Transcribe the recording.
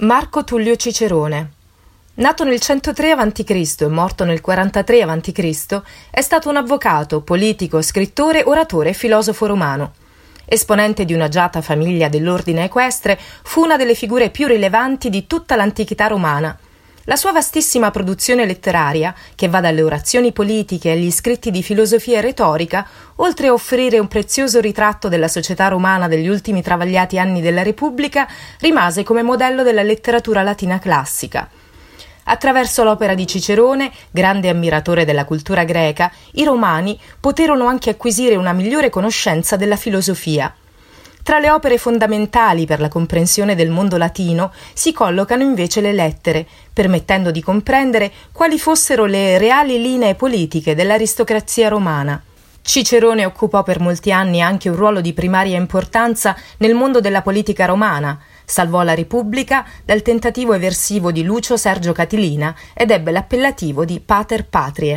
Marco Tullio Cicerone. Nato nel 103 a.C. e morto nel 43 a.C., è stato un avvocato, politico, scrittore, oratore e filosofo romano. Esponente di un'agiata famiglia dell'ordine equestre, fu una delle figure più rilevanti di tutta l'antichità romana la sua vastissima produzione letteraria, che va dalle orazioni politiche agli scritti di filosofia e retorica, oltre a offrire un prezioso ritratto della società romana degli ultimi travagliati anni della Repubblica, rimase come modello della letteratura latina classica. Attraverso l'opera di Cicerone, grande ammiratore della cultura greca, i romani poterono anche acquisire una migliore conoscenza della filosofia. Tra le opere fondamentali per la comprensione del mondo latino si collocano invece le lettere, permettendo di comprendere quali fossero le reali linee politiche dell'aristocrazia romana. Cicerone occupò per molti anni anche un ruolo di primaria importanza nel mondo della politica romana, salvò la Repubblica dal tentativo eversivo di Lucio Sergio Catilina ed ebbe l'appellativo di Pater Patrie.